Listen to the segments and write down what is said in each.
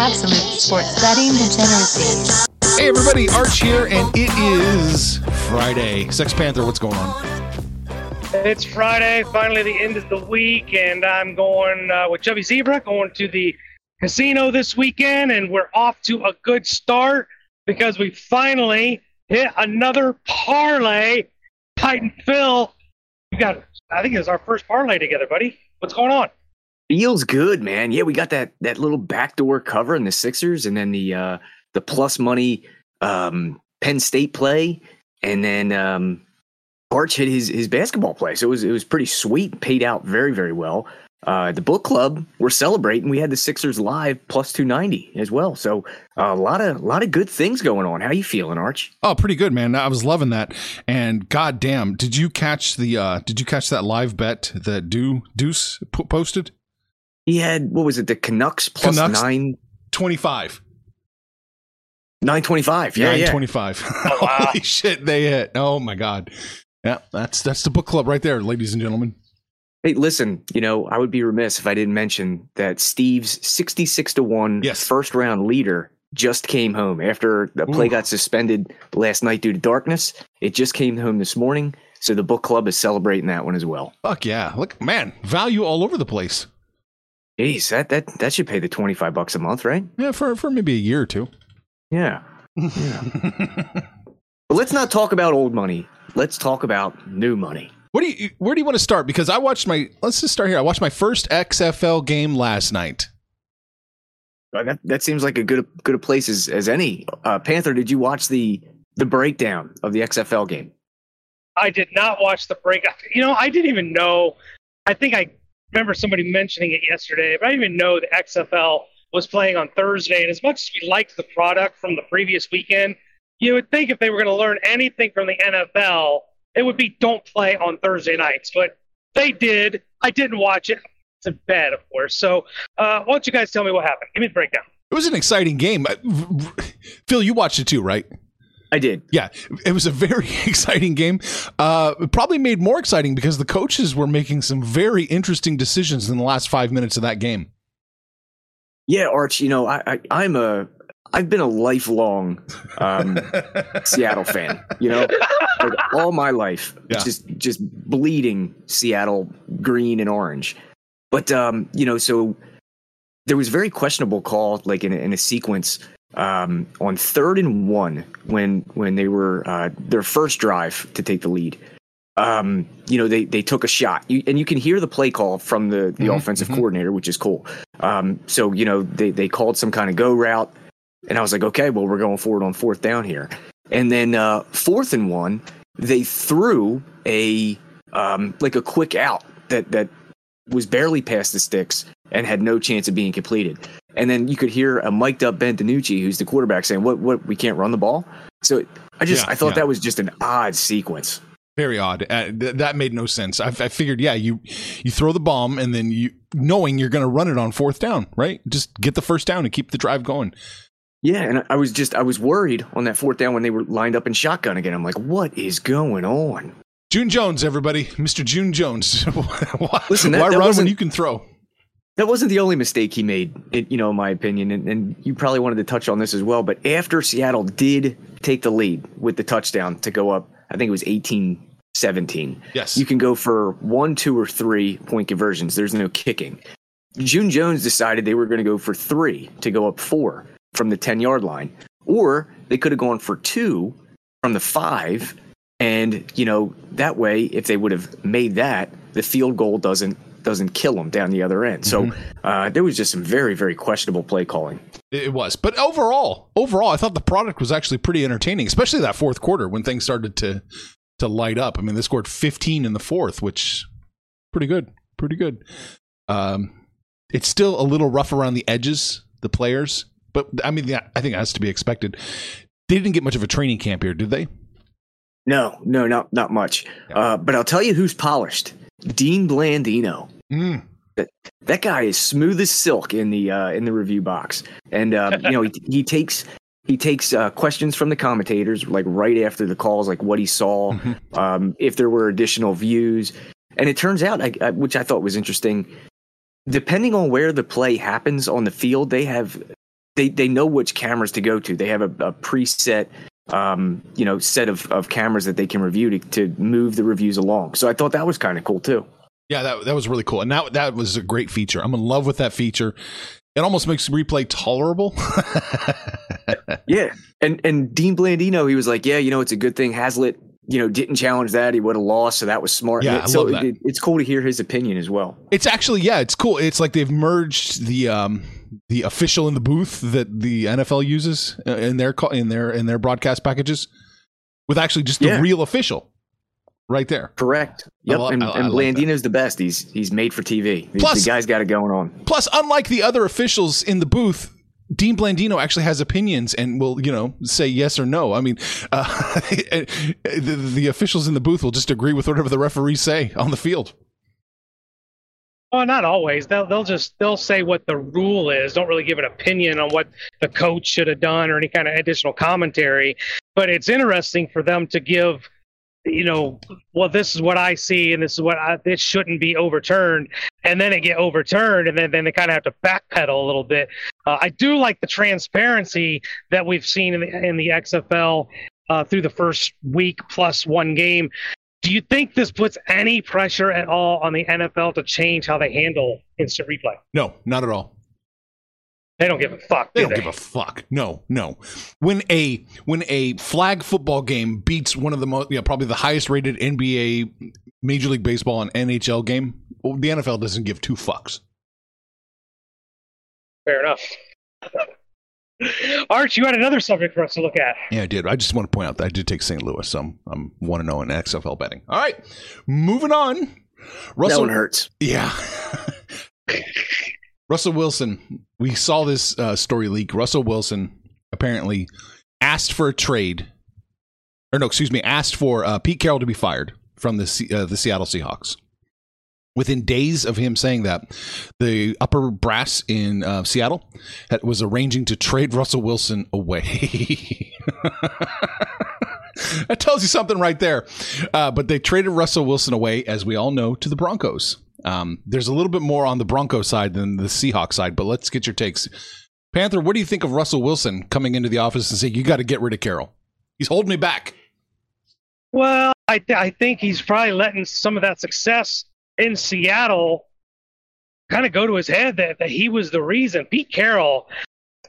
Absolute sports betting degeneracy. Hey everybody, Arch here, and it is Friday. Sex Panther, what's going on? It's Friday, finally the end of the week, and I'm going uh, with Chubby Zebra, going to the casino this weekend, and we're off to a good start because we finally hit another parlay. Titan Phil, you got, I think it's our first parlay together, buddy. What's going on? Feels good, man. Yeah, we got that that little backdoor cover in the Sixers, and then the uh, the plus money um, Penn State play, and then um, Arch hit his his basketball play. So it was it was pretty sweet. Paid out very very well. Uh, the book club we're celebrating. We had the Sixers live plus two ninety as well. So uh, a lot of a lot of good things going on. How you feeling, Arch? Oh, pretty good, man. I was loving that. And goddamn, did you catch the? uh Did you catch that live bet that Do Deuce posted? He had what was it? The Canucks plus Canucks? nine Twenty five. nine twenty five. Yeah, Nine yeah. twenty five. Oh, wow. Holy shit, they hit. Oh my god. Yeah, that's that's the book club right there, ladies and gentlemen. Hey, listen, you know, I would be remiss if I didn't mention that Steve's 66 to 1 Yes. first round leader just came home after the play Ooh. got suspended last night due to darkness. It just came home this morning. So the book club is celebrating that one as well. Fuck yeah. Look, man, value all over the place. Jeez, that that that should pay the 25 bucks a month, right? Yeah, for for maybe a year or two. Yeah. But let's not talk about old money. Let's talk about new money. What do you where do you want to start? Because I watched my let's just start here. I watched my first XFL game last night. That that seems like a good good a place as, as any. Uh, Panther, did you watch the the breakdown of the XFL game? I did not watch the break. You know, I didn't even know. I think I remember somebody mentioning it yesterday, but I didn't even know the XFL was playing on Thursday. And as much as we liked the product from the previous weekend, you would think if they were going to learn anything from the NFL, it would be don't play on Thursday nights. But they did. I didn't watch it. It's in bed, of course. So, uh, why don't you guys tell me what happened? Give me the breakdown. It was an exciting game. Phil, you watched it too, right? I did. Yeah, it was a very exciting game. Uh, probably made more exciting because the coaches were making some very interesting decisions in the last five minutes of that game. Yeah, Arch. You know, I, I I'm a I've been a lifelong um, Seattle fan. You know, like all my life, Yeah. just just bleeding Seattle green and orange. But um, you know, so there was very questionable call, like in in a sequence um, on third and one when when they were uh, their first drive to take the lead. Um, you know, they they took a shot, you, and you can hear the play call from the the Mhm, offensive mhm. coordinator, which is cool. Um, so you know, they they called some kind of go route, and I was like, okay, well, we're going forward on fourth down here, and then uh, fourth and one, they threw a um, like a quick out that that was barely past the sticks and had no chance of being completed. And then you could hear a mic'd up Ben DiNucci, who's the quarterback, saying, "What? What? We can't run the ball." So I just Yeah, I thought yeah. that was just an odd sequence. Very odd. Uh, th- that made no sense. I, I figured, yeah, you you throw the bomb and then you knowing you're going to run it on fourth down, right? Just get the first down and keep the drive going. Yeah, and I was just I was worried on that fourth down when they were lined up in shotgun again. I'm like, what is going on? June Jones, everybody, Mr. June Jones. why Listen, that- why that run when you can throw? That wasn't the only mistake he made, it, you know, in my opinion. And, and you probably wanted to touch on this as well. But after Seattle did take the lead with the touchdown to go up, I think it was 18 17. Yes. You can go for one, two, or three point conversions. There's no kicking. June Jones decided they were going to go for three to go up four from the 10 yard line, or they could have gone for two from the five. And, you know, that way, if they would have made that, the field goal doesn't doesn't kill them down the other end. So uh, there was just some very, very questionable play calling. It was, but overall, overall, I thought the product was actually pretty entertaining, especially that fourth quarter when things started to to light up. I mean, they scored 15 in the fourth, which pretty good, pretty good. Um, it's still a little rough around the edges, the players, but I mean, I think that has to be expected. They didn't get much of a training camp here, did they? No, no, not not much. Uh, but I'll tell you who's polished: Dean Blandino. Mm. That that guy is smooth as silk in the uh, in the review box, and uh, you know he, he takes he takes uh, questions from the commentators like right after the calls, like what he saw, um, if there were additional views, and it turns out, I, I, which I thought was interesting, depending on where the play happens on the field, they have they they know which cameras to go to. They have a, a preset um, you know set of, of cameras that they can review to, to move the reviews along. So I thought that was kind of cool too. Yeah, that that was really cool, and that that was a great feature. I'm in love with that feature. It almost makes replay tolerable. Yeah, and and Dean Blandino, he was like, yeah, you know, it's a good thing Haslett, you know, didn't challenge that. He would have lost, so that was smart. Yeah, I so love that. It, it's cool to hear his opinion as well. It's actually yeah, it's cool. It's like they've merged the um the official in the booth that the NFL uses uh, in their in their in their broadcast packages with actually just the Yeah. real official right there. Correct. Yep, lo- and, I- I and love that. Blandino's the best. He's he's made for TV. The- Plus- the guy's got it going on. Plus, unlike the other officials in the booth, Dean Blandino actually has opinions and will, you know, say yes or no. I mean, uh, the, the officials in the booth will just agree with whatever the referees say on the field. Well, not always. They'll they'll just they'll say what the rule is. Don't really give an opinion on what the coach should have done or any kind of additional commentary. But it's interesting for them to give, you know, well, this is what I see, and this is what I, this shouldn't be overturned, and then it get overturned, and then then they kind of have to backpedal a little bit. Uh, I do like the transparency that we've seen in the in the XFL uh, through the first week plus one game. Do you think this puts any pressure at all on the NFL to change how they handle instant replay? No, not at all. They don't give a fuck. They do don't give a fuck. No, no. When a when a flag football game beats one of the most, you know, probably the highest rated NBA, Major League Baseball, and NHL game, well, the NFL doesn't give two fucks. Fair enough. Arch, you had another subject for us to look at. Yeah, I did. I just want to point out that I did take St. Louis. So I'm I'm one to oh zero in XFL betting. All right, moving on. that Russell, one hurts. Yeah. Russell Wilson. We saw this uh, story leak. Russell Wilson apparently asked for a trade, or no, excuse me, asked for uh, Pete Carroll to be fired from the Se- uh, the Seattle Seahawks. Within days of him saying that, the upper brass in uh, Seattle had, was arranging to trade Russell Wilson away. that tells you something right there. Uh, but they traded Russell Wilson away, as we all know, to the Broncos. Um, there's a little bit more on the Bronco side than the Seahawks side, but let's get your takes. Panther, what do you think of Russell Wilson coming into the office and saying, you got to get rid of Carroll? He's holding me back. Well, I, th- I think he's probably letting some of that success in Seattle kind of go to his head that, that he was the reason. Pete Carroll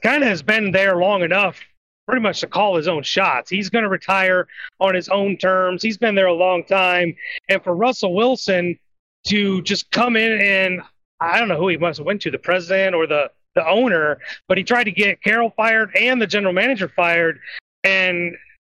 kind of has been there long enough pretty much to call his own shots. He's going to retire on his own terms. He's been there a long time. And for Russell Wilson to just come in and I don't know who he must have went to, the president or the, the owner, but he tried to get Carroll fired and the general manager fired. And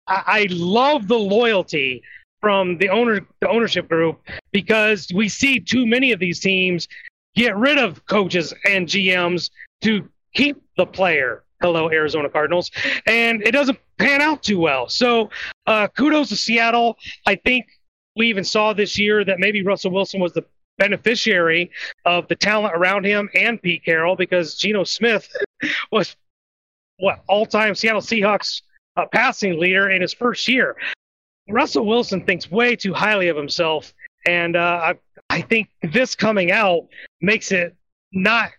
I, I love the loyalty from the owner the ownership group because we see too many of these teams get rid of coaches and GMs to keep the player. Hello, Arizona Cardinals, and it doesn't pan out too well. So, uh, kudos to Seattle. I think we even saw this year that maybe Russell Wilson was the beneficiary of the talent around him and Pete Carroll because Geno Smith was what all-time Seattle Seahawks uh, passing leader in his first year. Russell Wilson thinks way too highly of himself, and uh, I, I think this coming out makes it not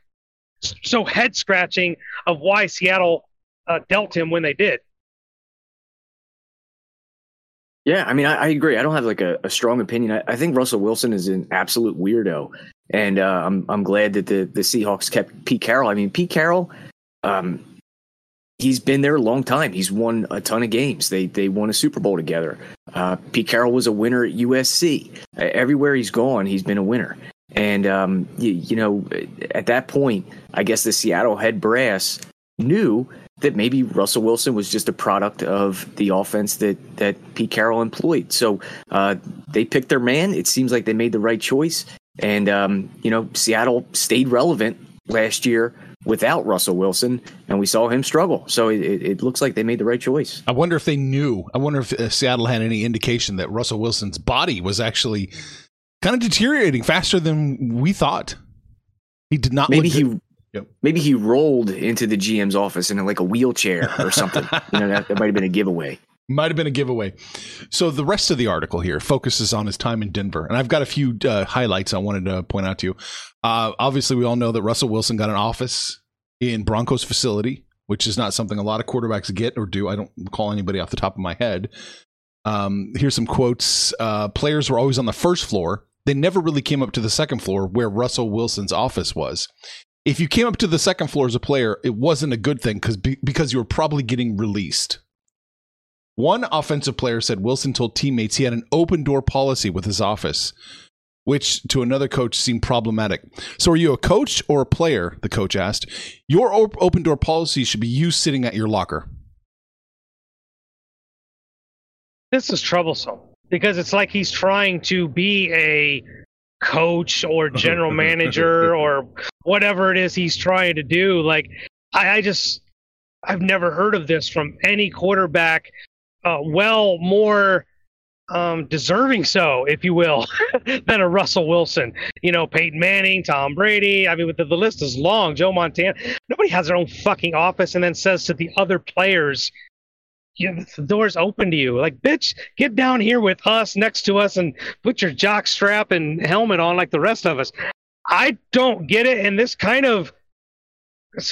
so head scratching of why Seattle uh, dealt him when they did. Yeah, I mean, I, I agree. I don't have like a, a strong opinion. I, I, think Russell Wilson is an absolute weirdo, and uh, I'm I'm glad that the the Seahawks kept Pete Carroll. I mean, Pete Carroll, um, he's been there a long time. He's won a ton of games. They they won a Super Bowl together. Uh, Pete Carroll was a winner at USC. everywhere he's gone, he's been a winner. And um, you, you know, at that point, I guess the Seattle head brass knew that maybe Russell Wilson was just a product of the offense that that Pete Carroll employed. So uh, they picked their man. It seems like they made the right choice, and um, you know Seattle stayed relevant last year without Russell Wilson, and we saw him struggle. So it, it, looks like they made the right choice. I wonder if they knew. I wonder if uh, Seattle had any indication that Russell Wilson's body was actually kind of deteriorating faster than we thought. He did not. Maybe he Yep. Maybe he rolled into the GM's office in like a wheelchair or something. you know, that, that might have been a giveaway. Might have been a giveaway. So the rest of the article here focuses on his time in Denver, and I've got a few uh, highlights I wanted to point out to you. Uh, obviously, we all know that Russell Wilson got an office in Broncos facility, which is not something a lot of quarterbacks get or do. I don't call anybody off the top of my head. Um, here's some quotes. Uh, players were always on the first floor. They never really came up to the second floor where Russell Wilson's office was if you came up to the second floor as a player, it wasn't a good thing because because you were probably getting released. One offensive player said Wilson told teammates he had an open door policy with his office, which to another coach seemed problematic. So, are you a coach or a player? The coach asked. Your open door policy should be you sitting at your locker. This is troublesome because it's like he's trying to be a coach or general manager or whatever it is he's trying to do. Like, I, I just, I've never heard of this from any quarterback. Uh, well, more um, deserving so, if you will, than a Russell Wilson. You know, Peyton Manning, Tom Brady. I mean, the, the list is long. Joe Montana. Nobody has their own fucking office and then says to the other players, you the door's open to you. Like, bitch, get down here with us, next to us, and put your jock strap and helmet on like the rest of us. I don't get it. And this kind of,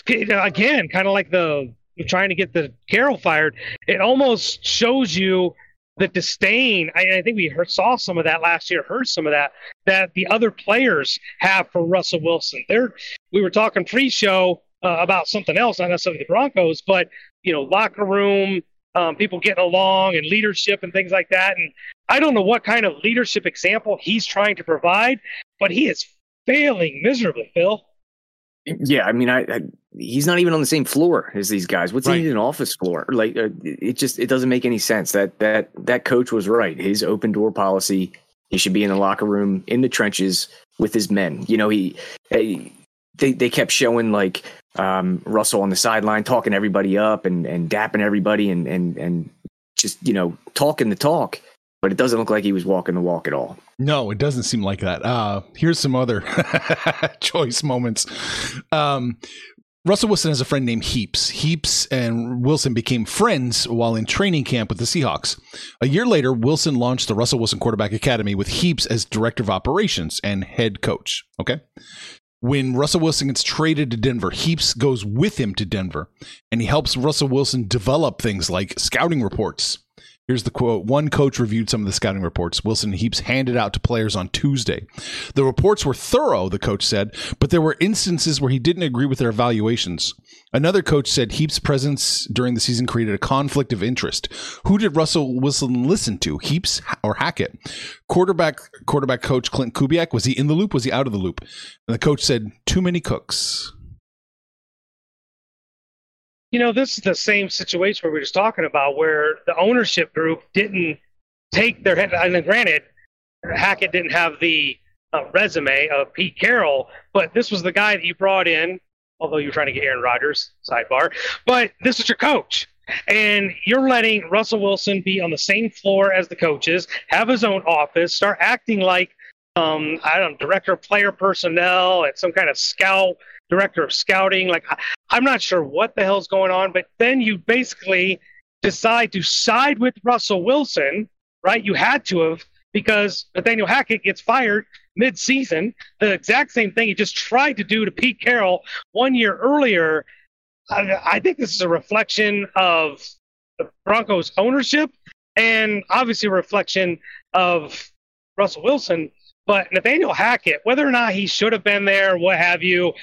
again, kind of like the trying to get the Carroll fired, it almost shows you the disdain. I, I think we heard, saw some of that last year, heard some of that, that the other players have for Russell Wilson. They're, we were talking pre show uh, about something else, not necessarily the Broncos, but, you know, locker room, um, people getting along and leadership and things like that. And I don't know what kind of leadership example he's trying to provide, but he is failing miserably, Phil. Yeah, I mean, I, I he's not even on the same floor as these guys. What's right. he need an office floor? Like, uh, it just it doesn't make any sense. That that that coach was right. His open door policy. He should be in the locker room in the trenches with his men. You know, he, he they they kept showing like um, Russell on the sideline talking everybody up and and dapping everybody and and and just you know talking the talk, but it doesn't look like he was walking the walk at all. No, it doesn't seem like that. Uh, here's some other choice moments. Um, Russell Wilson has a friend named Heaps. Heaps and Wilson became friends while in training camp with the Seahawks. A year later, Wilson launched the Russell Wilson Quarterback Academy with Heaps as director of operations and head coach. Okay when Russell Wilson gets traded to Denver, Heaps goes with him to Denver and he helps Russell Wilson develop things like scouting reports Here's the quote One coach reviewed some of the scouting reports Wilson Heaps handed out to players on Tuesday. The reports were thorough, the coach said, but there were instances where he didn't agree with their evaluations. Another coach said Heaps' presence during the season created a conflict of interest. Who did Russell Wilson listen to, Heaps or Hackett? Quarterback quarterback coach Klint Kubiak, was he in the loop? Was he out of the loop? And the coach said, Too many cooks you know, this is the same situation we were just talking about, where the ownership group didn't take their head. And granted, Hackett didn't have the uh, resume of Pete Carroll, but this was the guy that you brought in. Although you're trying to get Aaron Rodgers, sidebar, but this is your coach, and you're letting Russell Wilson be on the same floor as the coaches, have his own office, start acting like um, I don't know, director of player personnel and some kind of scout director of scouting. Like, I'm not sure what the hell's going on, but then you basically decide to side with Russell Wilson, right? You had to have because Nathaniel Hackett gets fired mid-season. The exact same thing he just tried to do to Pete Carroll one year earlier. I, I think this is a reflection of the Broncos ownership and obviously a reflection of Russell Wilson. But Nathaniel Hackett, whether or not he should have been there, what have you,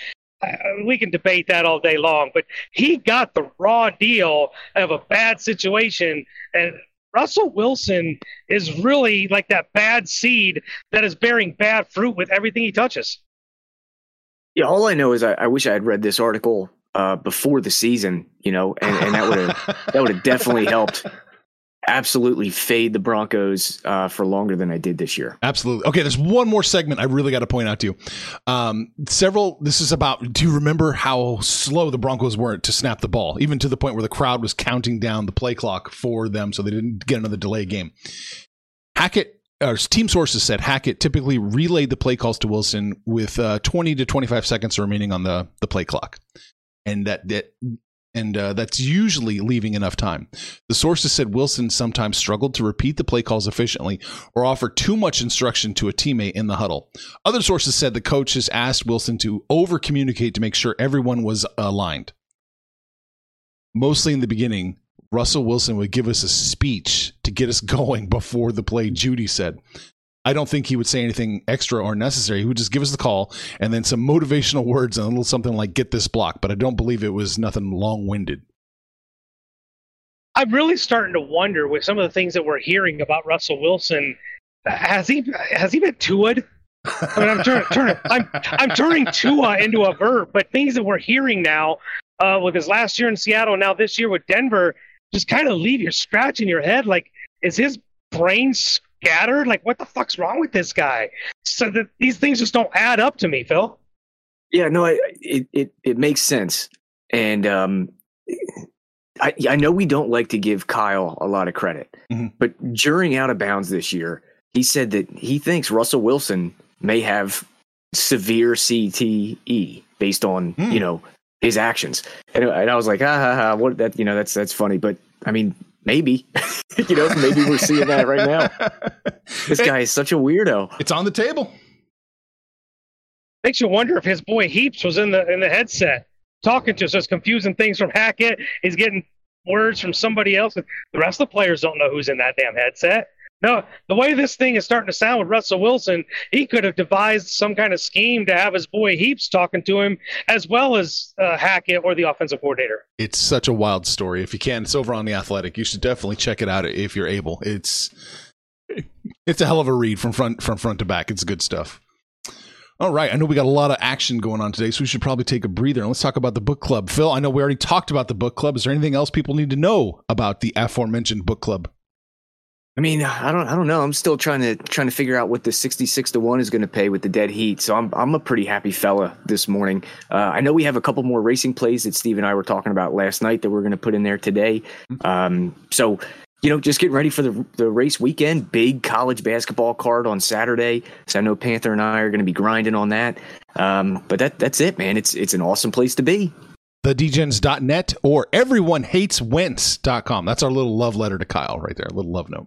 we can debate that all day long. But he got the raw deal of a bad situation, and Russell Wilson is really like that bad seed that is bearing bad fruit with everything he touches. Yeah, all I know is I, I wish I had read this article uh, before the season, you know, and, and that would have that would have definitely helped absolutely fade the Broncos uh, for longer than I did this year. Absolutely. Okay, there's one more segment I really got to point out to you. Um, several. This is about. Do you remember how slow the Broncos were to snap the ball, even to the point where the crowd was counting down the play clock for them, so they didn't get another delay game. Hackett. Our team sources said Hackett typically relayed the play calls to Wilson with uh, 20 to 25 seconds remaining on the, the play clock and that that and uh, that's usually leaving enough time. The sources said Wilson sometimes struggled to repeat the play calls efficiently or offer too much instruction to a teammate in the huddle. Other sources said the coaches asked Wilson to over communicate to make sure everyone was aligned. Mostly in the beginning, Russell Wilson would give us a speech to get us going before the play, Jeudy said. I don't think he would say anything extra or necessary. He would just give us the call and then some motivational words and a little something like "get this block." But I don't believe it was nothing long-winded. I'm really starting to wonder with some of the things that we're hearing about Russell Wilson. Has he has he been Tua'd? I mean, I'm turning, turning I'm I'm turning Tua into a verb, but things that we're hearing now uh, with his last year in Seattle, now this year with Denver, just kind of leave you scratching your head. Like, is his brain scattered? Like, what the fuck's wrong with this guy? So that these things just don't add up to me, Phil. Yeah, no, I, it it it makes sense, and um, I I know we don't like to give Kyle a lot of credit, mm-hmm. but during out of bounds this year, he said that he thinks Russell Wilson may have severe CTE based on mm. you know his actions, and, and I was like, ah, ha, ha, what that you know that's that's funny, but I mean maybe. You know maybe we're seeing that right now. This guy is such a weirdo. It's on the table. Makes you wonder if his boy heaps was in the in the headset talking to us just confusing things from hackett. He's getting words from somebody else. The rest of the players don't know who's in that damn headset no, the way this thing is starting to sound with Russell Wilson, he could have devised some kind of scheme to have his boy Heaps talking to him, as well as uh, Hackett or the offensive coordinator. It's such a wild story. If you can, it's over on the Athletic. You should definitely check it out if you're able. It's it's a hell of a read from front from front to back. It's good stuff. All right, I know we got a lot of action going on today, so we should probably take a breather and let's talk about the book club. Phil, I know we already talked about the book club. Is there anything else people need to know about the aforementioned book club? I mean, I don't, I don't know. I'm still trying to trying to figure out what the 66 to one is going to pay with the dead heat. So I'm, I'm a pretty happy fella this morning. Uh, I know we have a couple more racing plays that Steve and I were talking about last night that we're going to put in there today. Mm-hmm. Um, so you know, just getting ready for the the race weekend. Big college basketball card on Saturday. So I know Panther and I are going to be grinding on that. Um, but that that's it, man. It's it's an awesome place to be thedgens.net or everyonehateswentz.com. That's our little love letter to Kyle right there, a little love note.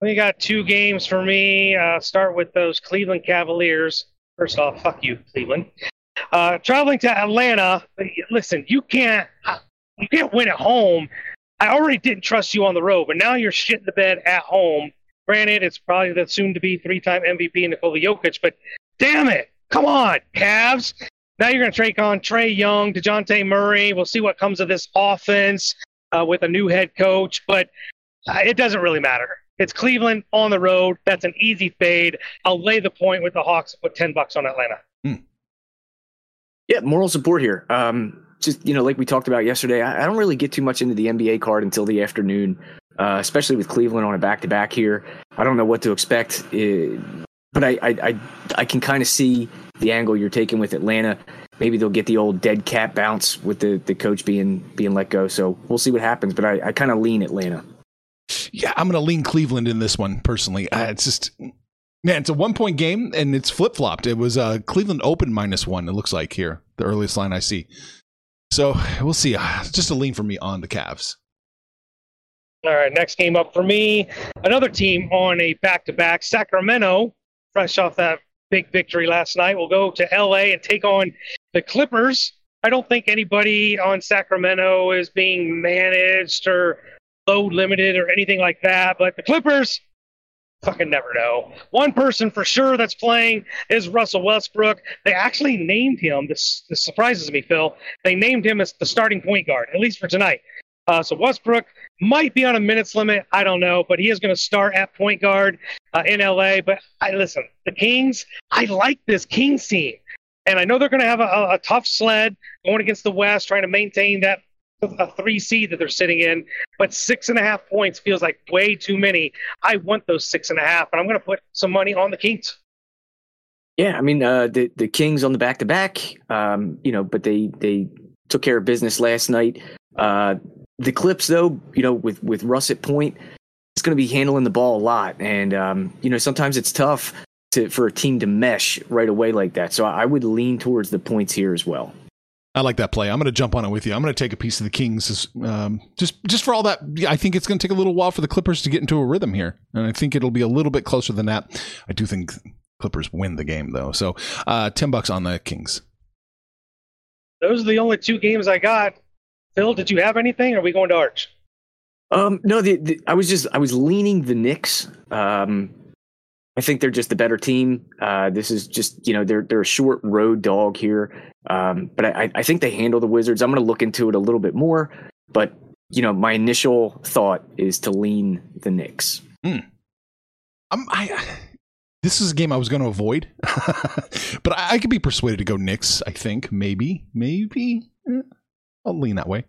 We got two games for me. Uh, start with those Cleveland Cavaliers. First off, fuck you, Cleveland. Uh, traveling to Atlanta, listen, you can't you can't win at home. I already didn't trust you on the road, but now you're shit in the bed at home. Granted, it's probably the soon-to-be three-time MVP Nikola Jokic, but damn it, come on, Cavs. Now you're going to take on Trae Young, Dejounte Murray. We'll see what comes of this offense uh, with a new head coach, but uh, it doesn't really matter. It's Cleveland on the road. That's an easy fade. I'll lay the point with the Hawks. Put ten bucks on Atlanta. Hmm. Yeah, moral support here. Um, just you know, like we talked about yesterday, I, I, don't really get too much into the NBA card until the afternoon, uh, especially with Cleveland on a back-to-back here. I don't know what to expect, uh, but I I, I, I can kind of see the angle you're taking with Atlanta. Maybe they'll get the old dead cat bounce with the, the coach being being let go. So we'll see what happens. But I, I kind of lean Atlanta. Yeah, I'm going to lean Cleveland in this one personally. Uh, it's just man, it's a one point game and it's flip flopped. It was uh, Cleveland open minus one. It looks like here the earliest line I see. So we'll see. Uh, just a lean for me on the Cavs. All right, next game up for me. Another team on a back to back. Sacramento, fresh off that big victory last night, will go to LA and take on the Clippers. I don't think anybody on Sacramento is being managed or load limited or anything like that. But the Clippers, fucking never know. One person for sure that's playing is Russell Westbrook. They actually named him. This, this surprises me, Phil. They named him as the starting point guard, at least for tonight. Uh, so Westbrook might be on a minutes limit. I don't know, but he is going to start at point guard uh, in LA. But I listen, the Kings. I like this Kings team, and I know they're going to have a, a tough sled going against the West, trying to maintain that a three seed that they're sitting in, but six and a half points feels like way too many. I want those six and a half, and I'm going to put some money on the Kings. Yeah, I mean uh, the the Kings on the back to back, you know, but they they took care of business last night. Uh, the Clips, though, you know, with with Russ at point, it's going to be handling the ball a lot, and um, you know sometimes it's tough to for a team to mesh right away like that. So I would lean towards the points here as well. I like that play. I'm going to jump on it with you. I'm going to take a piece of the Kings, um, just just for all that. I think it's going to take a little while for the Clippers to get into a rhythm here, and I think it'll be a little bit closer than that. I do think Clippers win the game though. So uh, ten bucks on the Kings. Those are the only two games I got. Phil, did you have anything? Or are we going to Arch? Um, no, the, the, I was just I was leaning the Knicks. Um, I think they're just the better team. Uh, this is just you know they're they're a short road dog here, um, but I, I think they handle the Wizards. I'm going to look into it a little bit more, but you know my initial thought is to lean the Knicks. Hmm. I'm, I this is a game I was going to avoid, but I, I, could be persuaded to go Knicks. I think maybe maybe eh, I'll lean that way.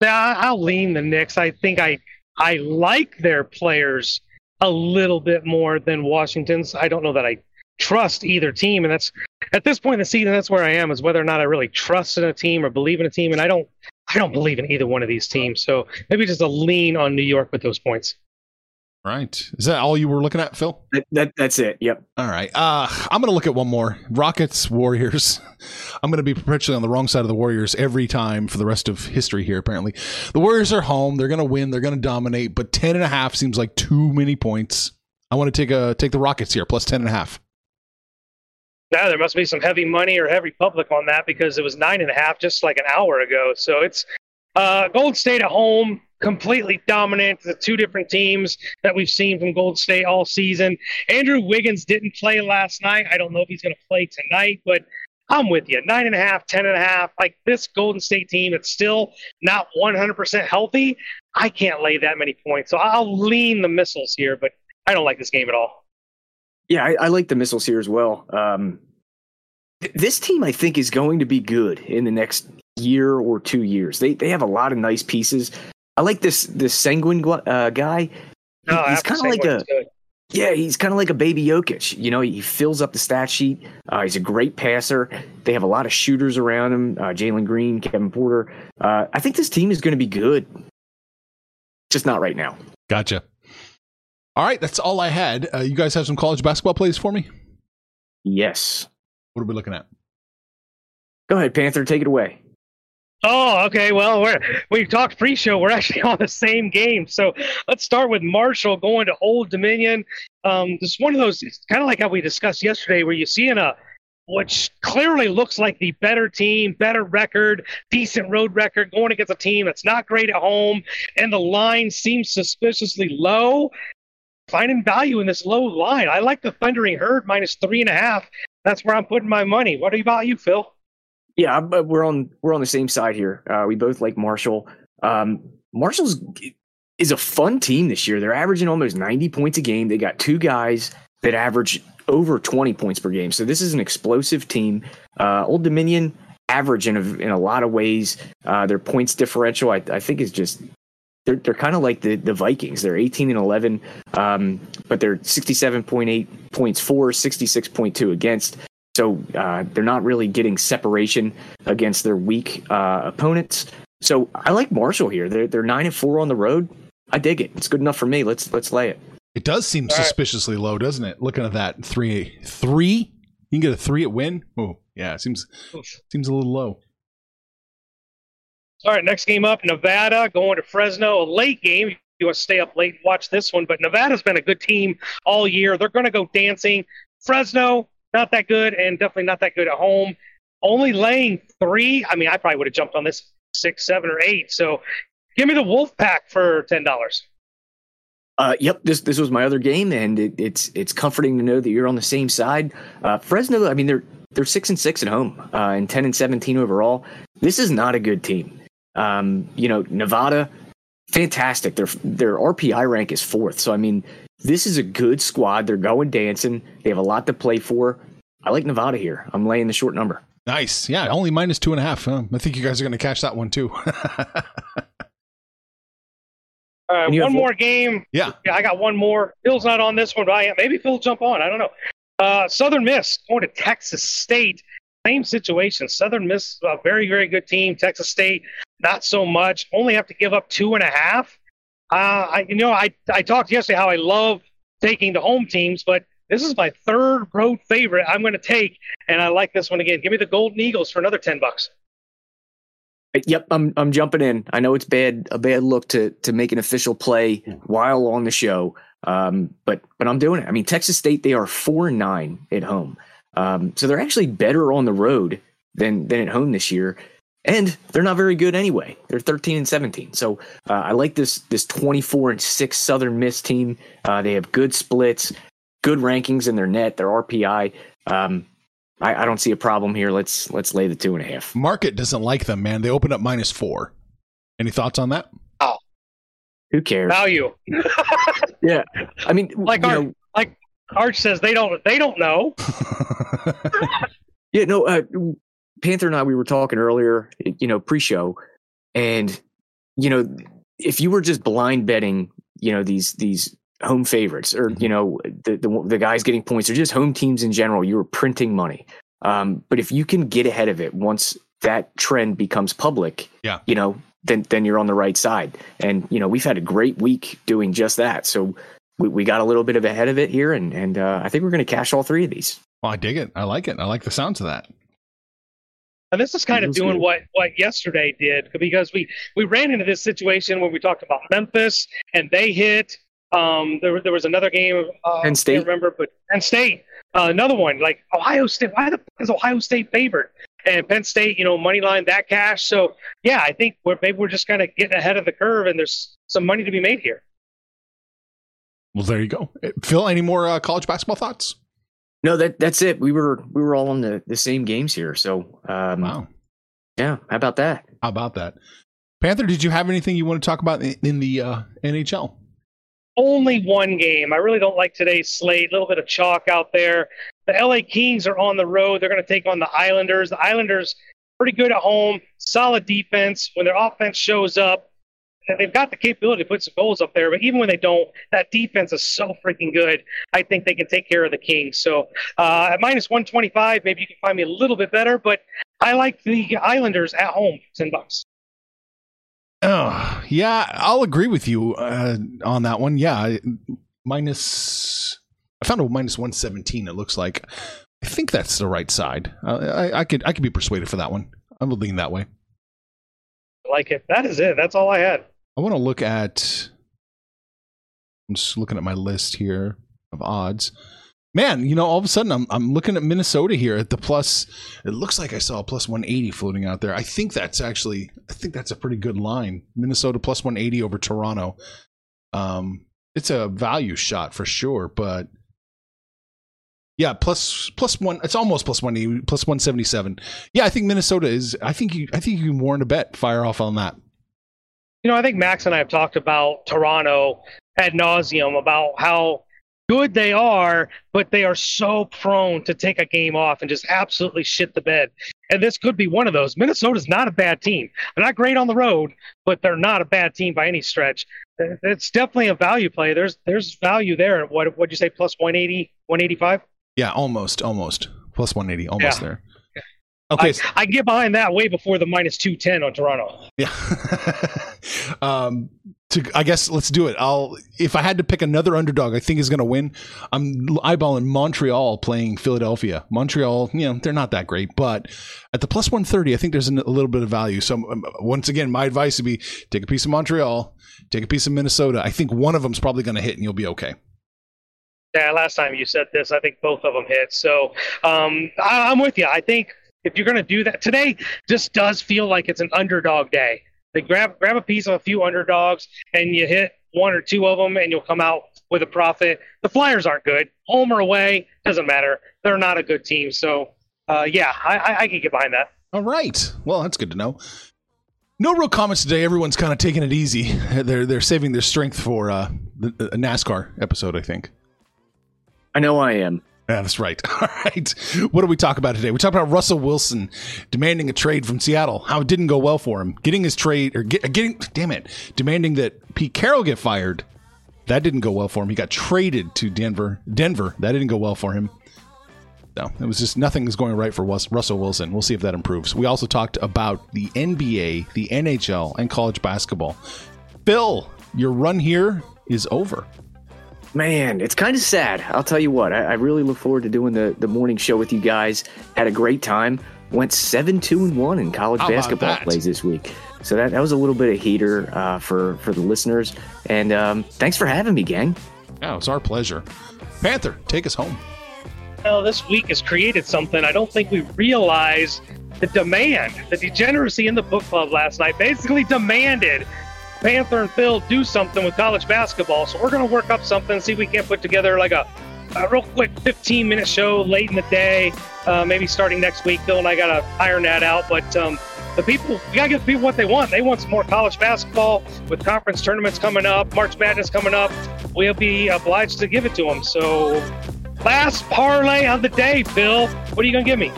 Yeah, I'll lean the Knicks. I think I I like their players a little bit more than Washington's. I don't know that I trust either team, and that's at this point in the season. That's where I am is whether or not I really trust in a team or believe in a team, and I don't. I don't believe in either one of these teams. So maybe just a lean on New York with those points. Right. Is that all you were looking at, Phil? That, that that's it. Yep. All right. Uh, I'm going to look at one more. Rockets Warriors. I'm going to be perpetually on the wrong side of the Warriors every time for the rest of history here. Apparently, the Warriors are home. They're going to win. They're going to dominate. But ten and a half seems like too many points. I want to take a take the Rockets here plus ten and a half. Yeah, there must be some heavy money or heavy public on that because it was nine and a half just like an hour ago. So it's uh, Gold State at home completely dominant. The two different teams that we've seen from Gold State all season. Andrew Wiggins didn't play last night. I don't know if he's going to play tonight, but I'm with you. Nine and a half, ten and a half. Like this Golden State team, it's still not 100% healthy. I can't lay that many points. So I'll lean the missiles here, but I don't like this game at all. Yeah, I, I like the missiles here as well. Um, th- this team, I think, is going to be good in the next year or two years. They they have a lot of nice pieces. I like this this Sengun uh, guy. No, he's kind of like a yeah, he's kind of like a baby Jokic. You know, he fills up the stat sheet. Uh, he's a great passer. They have a lot of shooters around him. Uh, Jalen Green, Kevin Porter. Uh, I think this team is going to be good. Just not right now. Gotcha. All right, that's all I had. Uh, you guys have some college basketball plays for me? Yes. What are we looking at? Go ahead, Panther. Take it away. Oh, okay. Well, we're we talked pre-show. We're actually on the same game. So let's start with Marshall going to Old Dominion. Um, this is one of those. It's kind of like how we discussed yesterday, where you see in a which clearly looks like the better team, better record, decent road record, going against a team that's not great at home, and the line seems suspiciously low. Finding value in this low line. I like the Thundering Herd minus three and a half. That's where I'm putting my money. What about you, Phil? Yeah, but we're on we're on the same side here. Uh, we both like Marshall. Um, Marshall's is a fun team this year. They're averaging almost 90 points a game. They got two guys that average over 20 points per game. So this is an explosive team. Uh, Old Dominion average in a, in a lot of ways. Uh, their points differential, I, I think, is just they're they're kind of like the the Vikings. They're 18 and 11, um, but they're 67.8 points for, 66.2 against. So uh, they're not really getting separation against their weak uh, opponents. So I like Marshall here. They're they're nine and four on the road. I dig it. It's good enough for me. Let's let's lay it. It does seem All right. suspiciously low, doesn't it? Looking at that three, three, you can get a three at win. Oh, yeah, it seems Oof. seems a little low. All right, next game up, Nevada going to Fresno. A late game. You want to stay up late and watch this one, but Nevada's been a good team all year. They're going to go dancing. Fresno, not that good, and definitely not that good at home. Only laying three. I mean, I probably would have jumped on this six, seven, or eight. So give me the Wolf Pack for ten dollars. Uh, yep, this this was my other game, and it, it's it's comforting to know that you're on the same side. Uh, Fresno, I mean they're they're six and six at home, uh, and ten and seventeen overall. This is not a good team. Um, you know, Nevada, fantastic. Their their RPI rank is fourth, so I mean this is a good squad. They're going dancing. They have a lot to play for. I like Nevada here. I'm laying the short number. Nice. Yeah, only minus two and a half. Huh? I think you guys are going to catch that one too. All right, And you one more game. yeah. Yeah, I got one more. Phil's not on this one, but I am. Maybe Phil will jump on. I don't know. Uh, Southern Miss going to Texas State. Same situation. Southern Miss, a very, very good team. Texas State, not so much. Only have to give up two and a half. Uh, I, you know, I, I talked yesterday how I love taking the home teams, but this is my third road favorite I'm going to take, and I like this one again. Give me the Golden Eagles for another 10 bucks. Yep, I'm I'm jumping in. I know it's bad a bad look to to make an official play while on the show, um, but but I'm doing it. I mean, Texas State they are four and nine at home, um, so they're actually better on the road than than at home this year, and they're not very good anyway. They're 13 and 17. So uh, I like this this 24 and six Southern Miss team. Uh, they have good splits, good rankings in their net, their RPI. Um, I, I don't see a problem here. Let's let's lay the two and a half. Market doesn't like them, man. They opened up minus four. Any thoughts on that? Oh, who cares? Value. Yeah, I mean, Like you our- know, like Arch says, they don't they don't know. yeah, no. Uh, Panther and I, we were talking earlier, you know, pre-show, and you know, if you were just blind betting, you know, these these home favorites, or you know, the the, the guys getting points, or just home teams in general, you were printing money. Um, but if you can get ahead of it once that trend becomes public, Yeah. you know, then then you're on the right side. And you know, we've had a great week doing just that. So we, we got a little bit of ahead of it here, and and uh, I think we're going to cash all three of these. well, I dig it. I like it. I like the sounds of that. And this is kind of doing what what yesterday did because we we ran into this situation when we talked about Memphis and they hit. Um, there there was another game. Uh, Penn State. can't remember, but Penn State. Uh, another one like Ohio State. Why the fuck is Ohio State favored? And Penn State, you know, money line that cash. So yeah, I think we're maybe we're just kind of getting ahead of the curve, and there's some money to be made here. Well, there you go. Phil, any more uh, college basketball thoughts? No, that that's it. We were we were all on the, the same games here. So um, Wow. yeah, how about that? How about that? Panther, did you have anything you want to talk about in, in the uh, NHL? only one game. I really don't like today's slate. A little bit of chalk out there. The LA Kings are on the road. They're going to take on the Islanders. The Islanders pretty good at home, solid defense. When their offense shows up, and they've got the capability to put some goals up there. But even when they don't, that defense is so freaking good. I think they can take care of the Kings. So uh, at minus 125, maybe you can find me a little bit better. But I like the Islanders at home, ten bucks. Oh, yeah, I'll agree with you uh, on that one. Yeah, minus. I found a minus one seventeen. It looks like. I think that's the right side. Uh, I, I could I could be persuaded for that one. I would lean that way. I like it. That is it. That's all I had. I want to look at. I'm just looking at my list here of odds. man, you know, all of a sudden I'm I'm looking at Minnesota here at the plus. It looks like I saw a plus 180 floating out there. I think that's actually I think that's a pretty good line. Minnesota plus 180 over Toronto. Um, it's a value shot for sure, but yeah, plus plus one. It's almost plus one eighty, plus one seventy seven. Yeah, I think Minnesota is. I think you. I think you can warrant a bet. Fire off on that. You know, I think Max and I have talked about Toronto ad nauseum about how good they are, but they are so prone to take a game off and just absolutely shit the bed. And this could be one of those. Minnesota's not a bad team. They're not great on the road, but they're not a bad team by any stretch. It's definitely a value play. There's there's value there. What what'd you say? Plus 180, 185? Yeah, almost, almost plus one eighty, almost Yeah. there. Okay, I, I get behind that way before the minus 210 on Toronto. Yeah. um, to, I guess let's do it. I'll if I had to pick another underdog, I think is going to win. I'm eyeballing Montreal playing Philadelphia. Montreal, you know, they're not that great, but at the plus 130, I think there's a little bit of value. So um, once again, my advice would be take a piece of Montreal, take a piece of Minnesota. I think one of them's probably going to hit, and you'll be okay. Yeah, last time you said this, I think both of them hit. So um, I, I'm with you. I think if you're going to do that today, just does feel like it's an underdog day. They grab grab a piece of a few underdogs, and you hit one or two of them, and you'll come out with a profit. The Flyers aren't good. Home or away doesn't matter. They're not a good team. So uh, yeah, I, I, I can get behind that. All right. Well, that's good to know. No real comments today. Everyone's kind of taking it easy. They're they're saving their strength for uh, the, a NASCAR episode, I think. I know I am. Yeah, that's right. All right. What do we talk about today? We talk about Russell Wilson demanding a trade from Seattle. How it didn't go well for him. Getting his trade or get, getting damn it, demanding that Pete Carroll get fired. That didn't go well for him. He got traded to Denver. Denver. That didn't go well for him. No, it was just nothing is going right for Russell Wilson. We'll see if that improves. We also talked about the NBA, the NHL, and college basketball. Phil, your run here is over. Man, it's kind of sad. I'll tell you what. I, I really look forward to doing the, the morning show with you guys. Had a great time. Went seven two and one in college How basketball plays this week. So that, that was a little bit of heater uh, for for the listeners. And um, thanks for having me, gang. Yeah, it's our pleasure. Panther, take us home. Well, this week has created something I don't think we realize the demand, the degeneracy in the book club last night basically demanded Panther and Phil do something with college basketball. So we're going to work up something, see if we can't put together like a, a real quick 15 minute show late in the day, uh, maybe starting next week. Phil and I got to iron that out. But um, the people, we got to give people what they want. They want some more college basketball with conference tournaments coming up, March Madness coming up. We'll be obliged to give it to them. So last parlay of the day, Phil. What are you going to give me?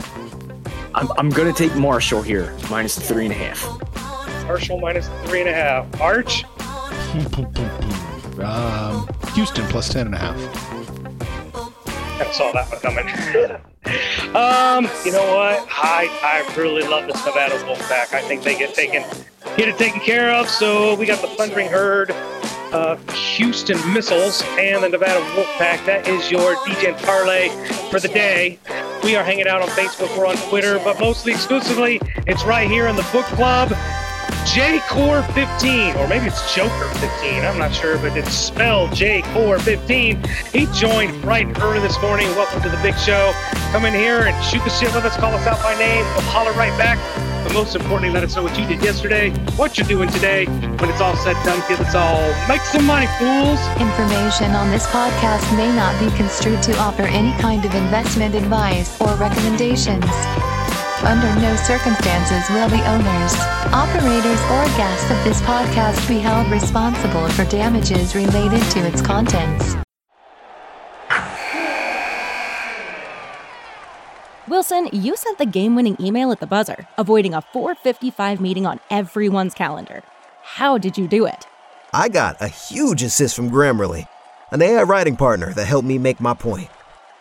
I'm, I'm going to take Marshall here, three and a half. Marshall minus three and a half. Arch? Um, Houston plus 10 and a. I saw that one coming. um, you know what? I I really love this Nevada Wolfpack. I think they get taken get it taken care of. So we got the Thundering Herd, uh, Houston Missiles, and the Nevada Wolfpack. That is your DJ parlay for the day. We are hanging out on Facebook. We're on Twitter, but mostly exclusively, it's right here in the book club. Core 15, or maybe it's Joker 15. I'm not sure, but it's spelled Core 15. He joined bright and early this morning. Welcome to the big show. Come in here and shoot the shit with us. Call us out by name. We'll holler right back. But most importantly, let us know what you did yesterday, what you're doing today. When it's all said and done, kids, it's all make some money, fools. Information on this podcast may not be construed to offer any kind of investment advice or recommendations. Under no circumstances will the owners, operators, or guests of this podcast be held responsible for damages related to its contents. Wilson, you sent the game winning email at the buzzer, avoiding a 455 meeting on everyone's calendar. How did you do it? I got a huge assist from Grammarly, an AI writing partner that helped me make my point.